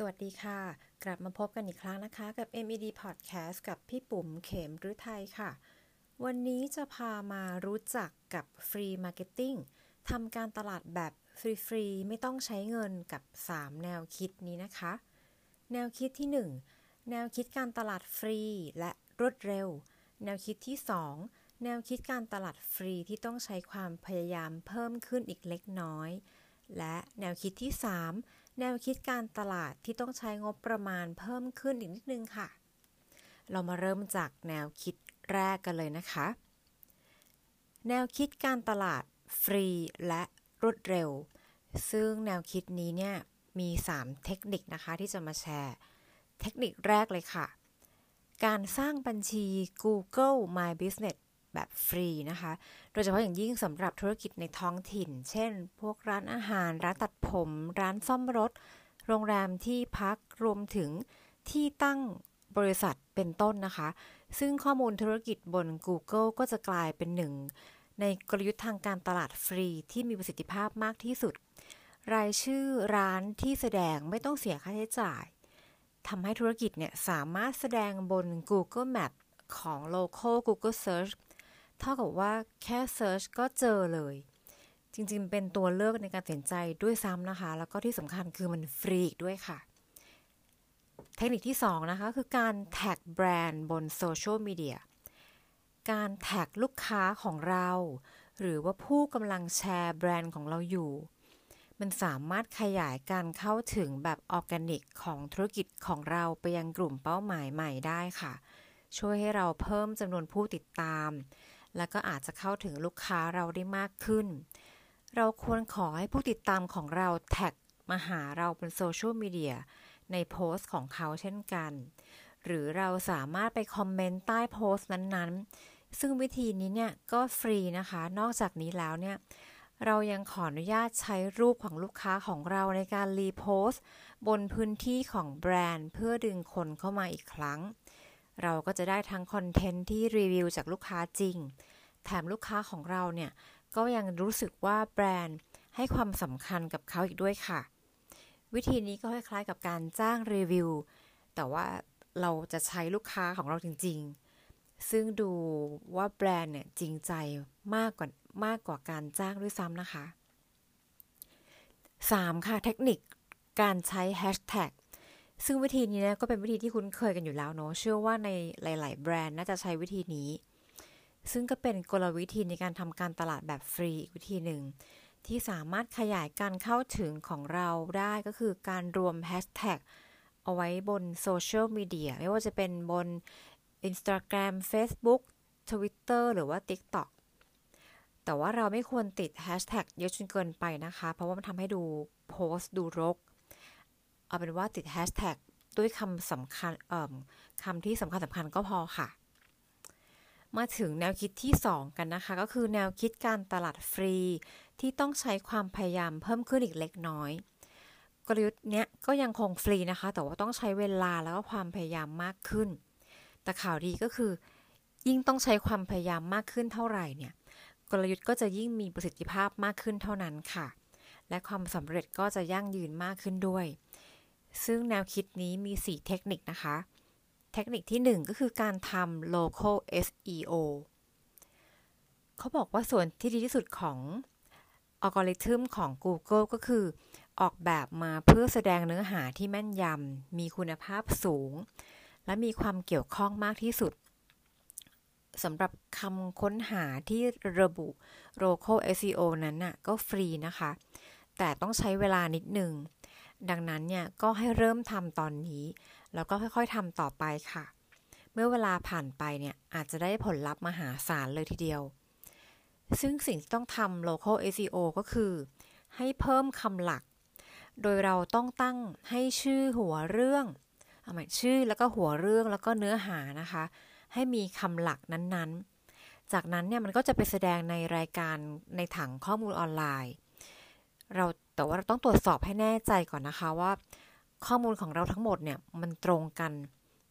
สวัสดีค่ะ กลับมาพบกันอีกครั้งนะคะ กับ MED Podcast กับพี่ปุ๋มเข็มฤทัยค่ะ วันนี้จะพามารู้จักกับ free marketing ทำการตลาดแบบฟรีๆ ไม่ต้องใช้เงินกับ 3 แนวคิดนี้นะคะ แนวคิดที่ 1 แนวคิดการตลาดฟรีและรวดเร็ว แนวคิดที่ 2 แนวคิดการตลาดฟรีที่ต้องใช้ความพยายามเพิ่มขึ้นอีกเล็กน้อย และแนวคิดที่ 3 แนวคิดการตลาดที่ต้องใช้งบประมาณเพิ่มขึ้นอีกนิดนึงค่ะ เรามาเริ่มจากแนวคิดแรกกันเลยนะคะ แนวคิดการตลาดฟรีและรวดเร็ว ซึ่งแนวคิดนี้เนี่ยมี 3 เทคนิคนะคะที่จะมาแชร์ เทคนิคแรกเลยค่ะ การสร้างบัญชี Google My Business แบบฟรีนะคะ โดยเฉพาะอย่างยิ่งสำหรับธุรกิจในท้องถิ่น เช่น พวกร้านอาหาร ร้านตัดผม ร้านซ่อมรถ โรงแรมที่พักรวมถึงที่ตั้งบริษัทเป็นต้นนะคะ ซึ่งข้อมูลธุรกิจบน Google ก็จะกลายเป็นหนึ่ง ในกลยุทธ์ทางการตลาดฟรีที่มีประสิทธิภาพมากที่สุด รายชื่อร้านที่แสดงไม่ต้องเสียค่าใช้จ่ายทำให้ธุรกิจเนี่ยสามารถแสดงบน Google Map ของ local Google Search เท่ากับว่าแค่ search ก็เจอเลย จริงๆ เป็นตัวเลือกในการตัดสินใจด้วยซ้ำนะคะ แล้วก็ที่สำคัญคือมันฟรีด้วยค่ะ เทคนิคที่ 2 นะคะ คือการแท็กแบรนด์บนโซเชียลมีเดียการแท็กลูกค้าของเรา หรือว่าผู้กำลังแชร์แบรนด์ของเราอยู่ มันสามารถขยายการเข้าถึงแบบออร์แกนิกของธุรกิจของเราไปยังกลุ่มเป้าหมายใหม่ได้ค่ะ ช่วยให้เราเพิ่มจำนวนผู้ติดตาม แล้วก็อาจจะเข้าถึงลูกค้าเราได้มากขึ้น เราควรขอให้ผู้ติดตามของเราแท็กมาหาเราบนโซเชียลมีเดียในโพสต์ของเขาเช่นกัน หรือเราสามารถไปคอมเมนต์ใต้โพสต์นั้นๆ ซึ่งวิธีนี้เนี่ยก็ฟรีนะคะ นอกจากนี้แล้วเนี่ยเรายังขออนุญาตใช้รูปของลูกค้าของเราในการรีโพสต์บนพื้นที่ของแบรนด์ เพื่อดึงคนเข้ามาอีกครั้ง เราก็จะได้ทั้งคอนเทนต์ที่รีวิวจากลูกค้าจริง แถมลูกค้าของเราเนี่ย ก็ยังรู้สึกว่าแบรนด์ให้ความสำคัญกับเขาอีกด้วยค่ะ วิธีนี้ก็คล้ายๆกับการจ้างรีวิว แต่ว่าเราจะใช้ลูกค้าของเราจริง ๆ ซึ่งดูว่าแบรนด์เนี่ยจริงใจมากกว่ามากกว่าการจ้างด้วยซ้ำนะคะ 3. ค่ะเทคนิคการใช้แฮชแท็ก ซึ่งวิธีนี้นะก็เป็นวิธีที่คุ้นเคยกันอยู่แล้วเนาะเชื่อว่าในหลาย ๆ แบรนด์น่าจะใช้วิธีนี้ ซึ่งก็เป็นกลวิธีในการทำการตลาดแบบฟรีอีกวิธีหนึ่ง ที่สามารถขยายการเข้าถึงของเราได้ก็คือการรวมแฮชแท็กเอาไว้บนโซเชียลมีเดียไม่ว่าจะเป็นบน Instagram Facebook Twitter หรือว่า TikTok แต่ว่าเราไม่ควรติดแฮชแท็กเยอะจนเกินไปนะคะ เพราะว่ามันทำให้ดูโพสต์ดูรก เอาเป็นว่าติดแฮชแท็กด้วยคำสำคัญคำที่สำคัญสำคัญก็พอค่ะ มาถึงแนวคิดที่ 2 กันนะคะ ก็คือแนวคิดการตลาดฟรี ที่ต้องใช้ความพยายามเพิ่มขึ้นอีกเล็กน้อย กลยุทธ์เนี้ยก็ยังคงฟรีนะคะ แต่ว่าต้องใช้เวลาแล้วก็ความพยายามมากขึ้น แต่ข่าวดีก็คือ ยิ่งต้องใช้ความพยายามมากขึ้นเท่าไหร่เนี่ยกลยุทธ์ก็จะยิ่งมีประสิทธิภาพมากขึ้นเท่านั้นค่ะ และความสำเร็จก็จะยั่งยืนมากขึ้นด้วย ซึ่งแนวคิดนี้มี 4 เทคนิคนะคะ เทคนิคที่ 1 ก็คือการทำ local SEO เขาบอกว่าส่วนที่ดีที่สุดของอัลกอริทึมของ Google ก็คือ ออกแบบมาเพื่อแสดงเนื้อหาที่แม่นยำ มีคุณภาพสูง และมีความเกี่ยวข้องมากที่สุดสำหรับคำค้นหาที่ระบุ local SEO นั้นน่ะก็ฟรีนะคะ แต่ต้องใช้เวลานิดหนึ่ง ดังนั้นเนี่ยก็ให้เริ่มทำตอนนี้ แล้วก็ค่อยๆทำต่อไปค่ะ เมื่อเวลาผ่านไปเนี่ยอาจจะได้ผลลัพธ์มหาศาลเลยทีเดียว ซึ่งสิ่งที่ต้องทำ local SEO ก็คือ ให้เพิ่มคำหลัก โดยเราต้องตั้งให้ชื่อหัวเรื่องเอาใหม่ชื่อแล้วก็หัวเรื่องแล้วก็เนื้อหานะคะ ให้มีคำหลักนั้นๆ จากนั้นเนี่ยมันก็จะไปแสดงในรายการในถังข้อมูลออนไลน์ เรา แต่ว่าเราต้องตรวจสอบให้แน่ใจก่อนนะคะว่า ข้อมูลของเราทั้งหมดเนี่ยมันตรงกัน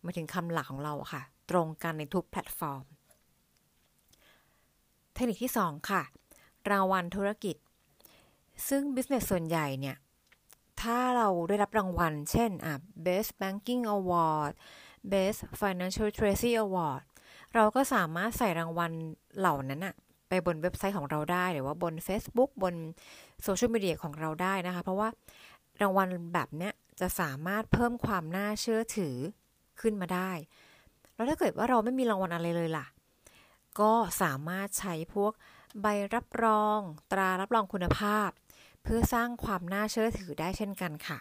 มาถึงคำหลักของเราค่ะ ตรงกันในทุกแพลตฟอร์ม เทคนิคที่ 2 ค่ะ รางวัลธุรกิจ ซึ่ง business ส่วนใหญ่เนี่ย ถ้าเราได้รับรางวัล เช่นอะ Best Banking Award Best Financial Strategy Award เราก็สามารถใส่รางวัลเหล่านั้นอะ ไปบนเว็บไซต์ของเราได้ หรือว่าบน Facebook บนโซเชียลมีเดียของเราได้นะคะ เพราะว่ารางวัลแบบเนี้ยจะสามารถเพิ่มความน่าเชื่อถือขึ้นมาได้ แล้วถ้าเกิดว่าเราไม่มีรางวัลอะไรเลยล่ะ ก็สามารถใช้พวกใบรับรอง ตรารับรองคุณภาพ เพื่อสร้างความน่าเชื่อถือได้เช่นกันค่ะ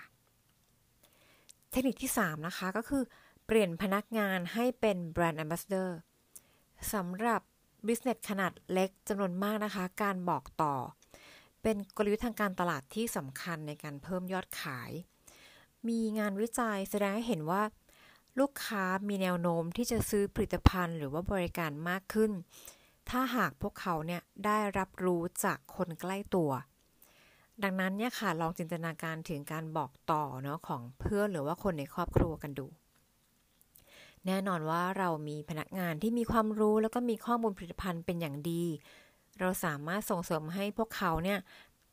เทคนิคที่ 3 นะคะก็คือเปลี่ยนพนักงานให้เป็น brand ambassador สำหรับ business ขนาดเล็กจำนวนมากนะคะ การบอกต่อ เป็นกลยุทธ์ทางการตลาดที่สำคัญในการเพิ่มยอดขาย มีงานวิจัยแสดงให้เห็นว่า ลูกค้ามีแนวโน้มที่จะซื้อผลิตภัณฑ์หรือว่าบริการมากขึ้น ถ้าหากพวกเขาเนี่ยได้รับรู้จากคนใกล้ตัว ดังนั้นเนี่ยค่ะลองจินตนาการถึงการบอกต่อเนาะของเพื่อนหรือว่าคนในครอบครัวกันดู แน่นอนว่าเรามีพนักงานที่มีความรู้แล้วก็มีข้อมูลผลิตภัณฑ์เป็นอย่างดี เราสามารถส่งเสริมให้พวกเขาเนี่ย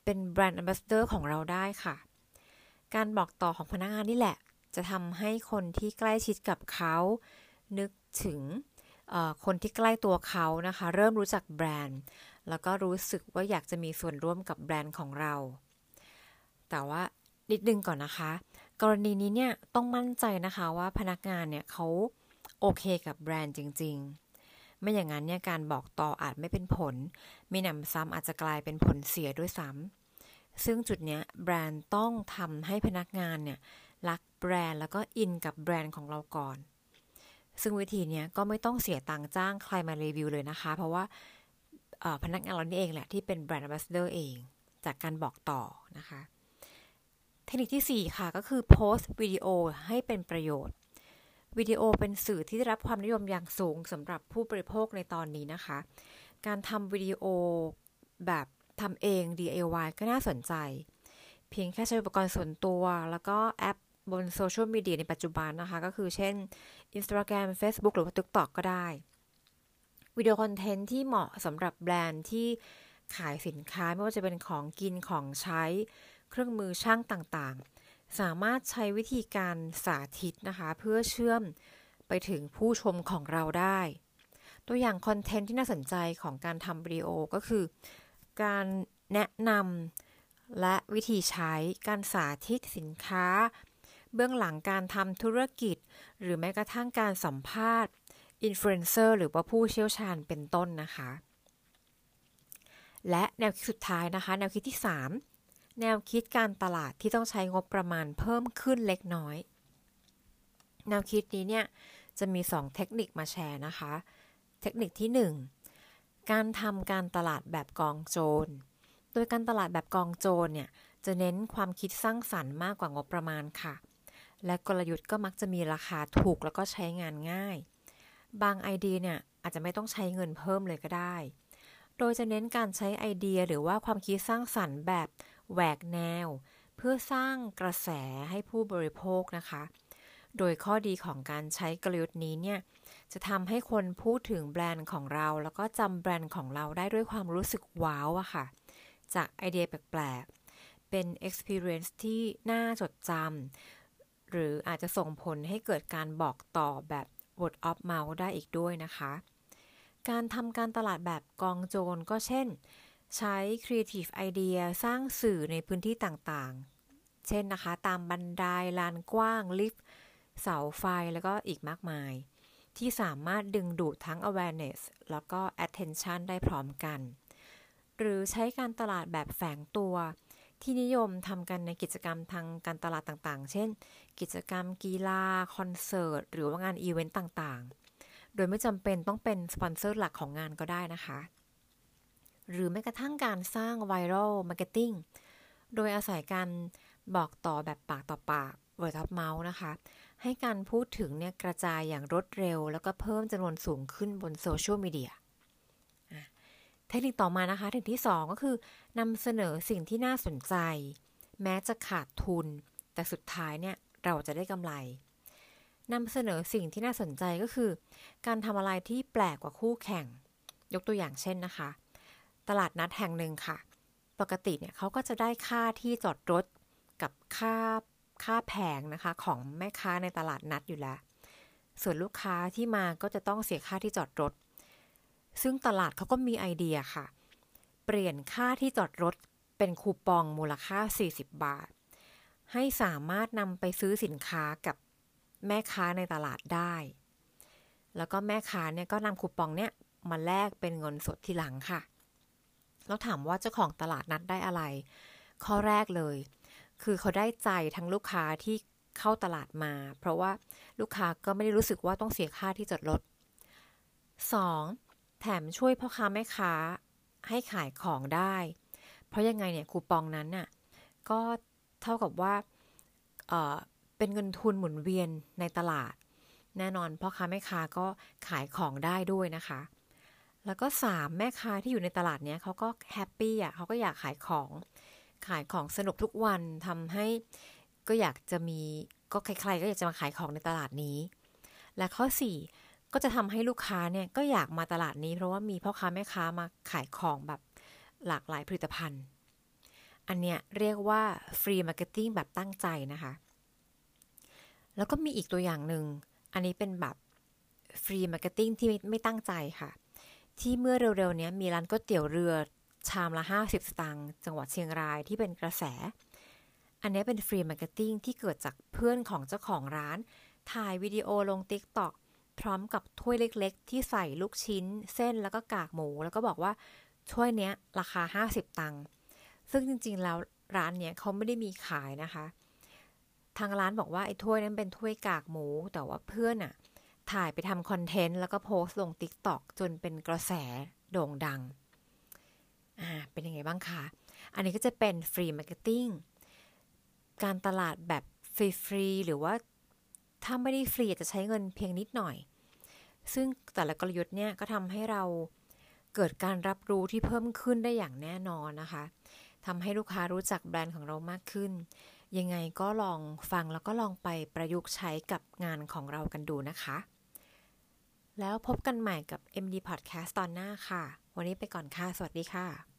เป็น brand ambassador ของเราได้ค่ะ การบอกต่อของพนักงานนี่แหละ จะทำให้คนที่ใกล้ชิดกับเขา นึกถึงคนที่ใกล้ตัวเขานะคะ เริ่มรู้จักแบรนด์ แล้วก็รู้สึกว่าอยากจะมีส่วนร่วมกับแบรนด์ของเรา แต่ว่านิดนึงก่อนนะคะ กรณีนี้เนี่ยต้องมั่นใจนะคะว่าพนักงานเนี่ยเขา โอเคกับแบรนด์จริง ๆ ไม่อย่างนั้นเนี่ยการบอกต่ออาจไม่เป็นผล มิหนำซ้ำอาจจะกลายเป็นผลเสียด้วยซ้ำซึ่งจุดเนี้ยแบรนด์ต้องทำให้พนักงานเนี่ยรักแบรนด์แล้วก็อินกับแบรนด์ของเราก่อน ซึ่งวิธีนี้ก็ไม่ต้องเสียตังค์จ้างใครมารีวิวเลยนะคะ เพราะว่าพนักงานเรานี่เองแหละที่เป็น brand ambassador เอง จากการบอกต่อนะคะ เทคนิคที่ 4 ค่ะก็คือโพสต์วิดีโอให้เป็นประโยชน์ วิดีโอเป็นสื่อที่ได้รับความนิยมอย่างสูงสำหรับผู้บริโภคในตอนนี้นะคะ การทำวิดีโอแบบทำเอง DIY ก็น่าสนใจ เพียงแค่ใช้อุปกรณ์ส่วนตัว แล้วก็แอปบนโซเชียลมีเดียในปัจจุบันนะคะ ก็คือเช่น Instagram Facebook หรือว่า TikTok ก็ได้ วิดีโอคอนเทนต์ที่เหมาะสำหรับแบรนด์ที่ขายสินค้าไม่ว่าจะเป็นของกินของใช้ เครื่องมือช่างต่าง สามารถใช้วิธีการสาธิตนะคะ เพื่อเชื่อมไปถึงผู้ชมของเราได้ ตัวอย่างคอนเทนต์ที่น่าสนใจของการทำวิดีโอก็คือ การแนะนำและวิธีใช้การสาธิตสินค้า เบื้องหลังการทำธุรกิจ หรือแม้กระทั่งการสัมภาษณ์อินฟลูเอนเซอร์หรือว่าผู้เชี่ยวชาญเป็นต้นนะคะ และแนวคิดสุดท้ายนะคะ แนวคิดที่ 3 แนวคิดการตลาดที่ต้องใช้งบประมาณเพิ่มขึ้นเล็กน้อย แนวคิดนี้เนี่ยจะมี 2 เทคนิคมาแชร์นะคะ เทคนิคที่ 1 การทำการตลาดแบบกองโจร โดยการตลาดแบบกองโจรเนี่ยจะเน้นความคิดสร้างสรรค์มากกว่างบประมาณค่ะ และกลยุทธ์ก็มักจะมีราคาถูกแล้วก็ใช้งานง่าย บางไอเดียเนี่ยอาจจะไม่ต้องใช้เงินเพิ่มเลยก็ได้ โดยจะเน้นการใช้ไอเดียหรือว่าความคิดสร้างสรรค์แบบ แหวกแนว เพื่อสร้างกระแสให้ผู้บริโภคนะคะ โดยข้อดีของการใช้กลยุทธ์นี้เนี่ย จะทำให้คนพูดถึงแบรนด์ของเรา แล้วก็จำแบรนด์ของเราได้ด้วยความรู้สึกว้าวอะค่ะ จากไอเดียแปลกๆ เป็น experience ที่น่าจดจำ หรืออาจจะส่งผลให้เกิดการบอกต่อแบบ word of mouth ได้อีกด้วยนะคะการทำการตลาดแบบกองโจรก็เช่น ใช้ Creative Idea สร้างสื่อในพื้นที่ต่างๆ เช่นนะคะ ตามบันไดลานกว้าง ลิฟต์ เสาไฟ แล้วก็อีกมากมาย ที่สามารถดึงดูดทั้ง awareness แล้วก็ attention ได้พร้อมกัน หรือใช้การตลาดแบบแฝงตัว ที่นิยมทำกันในกิจกรรมทางการตลาดต่างๆ เช่น กิจกรรมกีฬา คอนเสิร์ต หรือว่างานอีเวนต์ต่างๆ โดยไม่จำเป็นต้องเป็นสปอนเซอร์หลักของงานก็ได้นะคะ หรือแม้กระทั่งการสร้าง viral marketing โดยอาศัยการบอกต่อแบบปากต่อปาก word of mouth นะคะ ให้การพูดถึงเนี่ยกระจายอย่างรวดเร็ว แล้วก็เพิ่มจำนวนสูงขึ้นบนโซเชียลมีเดียเทคนิคต่อมานะคะเทคนิคที่ 2 ก็คือนำเสนอสิ่งที่น่าสนใจ แม้จะขาดทุน แต่สุดท้ายเนี่ยเราจะได้กำไรนำเสนอสิ่งที่น่าสนใจก็คือ การทำอะไรที่แปลกกว่าคู่แข่ง ยกตัวอย่างเช่นนะคะ ตลาดนัดแห่งหนึ่งค่ะ ปกติเนี่ยเขาก็จะได้ค่าที่จอดรถกับค่าค่าแผงนะคะ ของแม่ค้าในตลาดนัดอยู่แล้ว ส่วนลูกค้าที่มาก็จะต้องเสียค่าที่จอดรถ ซึ่งตลาดเขาก็มีไอเดียค่ะ เปลี่ยนค่าที่จอดรถเป็นคูปองมูลค่า 40 บาท ให้สามารถนำไปซื้อสินค้ากับแม่ค้าในตลาดได้ แล้วก็แม่ค้าเนี่ยก็นำคูปองเนี่ยมาแลกเป็นเงินสดทีหลังค่ะ แล้วถามว่าเจ้าของตลาดนัดได้อะไร ข้อแรกเลย คือเขาได้ใจทั้งลูกค้าที่เข้าตลาดมา เพราะว่าลูกค้าก็ไม่ได้รู้สึกว่าต้องเสียค่าที่จอดรถ 2. แถมช่วยพ่อค้าแม่ค้าให้ขายของได้ เพราะยังไงเนี่ยคูปองนั้นน่ะก็เท่ากับว่าเป็นเงินทุนหมุนเวียนในตลาด แน่นอนพ่อค้าแม่ค้าก็ขายของได้ด้วยนะคะ แล้วก็สามแม่ค้าที่อยู่ในตลาดเนี้ยเขาก็ happy อะเขาก็อยากขายของ ขายของสนุกทุกวันทำให้ก็อยากจะมีก็ใครๆก็อยากจะมาขายของในตลาดนี้ และข้อ 4 ก็จะทำให้ลูกค้าเนี่ยก็อยากมาตลาดนี้ เพราะว่ามีพ่อค้าแม่ค้ามาขายของแบบหลากหลายผลิตภัณฑ์ อันเนี้ยเรียกว่า free marketing แบบตั้งใจนะคะ แล้วก็มีอีกตัวอย่างหนึ่ง อันนี้เป็นแบบ free marketing ที่ไม่ตั้งใจค่ะ ที่เมื่อเร็วๆนี้มีร้านก๋วยเตี๋ยวเรือชามละ 50 สตางค์จังหวัดเชียงรายที่เป็นกระแส อันนี้เป็น free marketing ที่เกิดจากเพื่อนของเจ้าของร้าน ถ่ายวิดีโอลง TikTok พร้อมกับถ้วยเล็กๆ ที่ใส่ลูกชิ้น เส้นแล้วก็กากหมู แล้วก็บอกว่าถ้วยเนี้ยราคา 50 ตังค์ซึ่งจริงๆแล้วร้านเนี้ยเขาไม่ได้มีขายนะคะ ทางร้านบอกว่าไอ้ถ้วยนั้นเป็นถ้วยกากหมู แต่ว่าเพื่อนอะ ถ่ายไปทำ content แล้วก็โพสต์ลง TikTok จนเป็นกระแสโด่งดัง อ่า เป็นยังไงบ้างคะ อันนี้ก็จะเป็น free marketing การตลาดแบบฟรีๆหรือว่าถ้าไม่ได้ฟรีจะใช้เงินเพียงนิดหน่อย ซึ่งแต่ละกลยุทธ์เนี่ยก็ทำให้เราเกิดการรับรู้ที่เพิ่มขึ้นได้อย่างแน่นอนนะคะทำให้ลูกค้ารู้จักแบรนด์ของเรามากขึ้น ยังไงก็ลองฟังแล้วก็ลองไปประยุกต์ใช้กับงานของเรากันดูนะคะ แล้วพบกันใหม่กับ MD Podcast ตอนหน้าค่ะ วันนี้ไปก่อนค่ะ สวัสดีค่ะ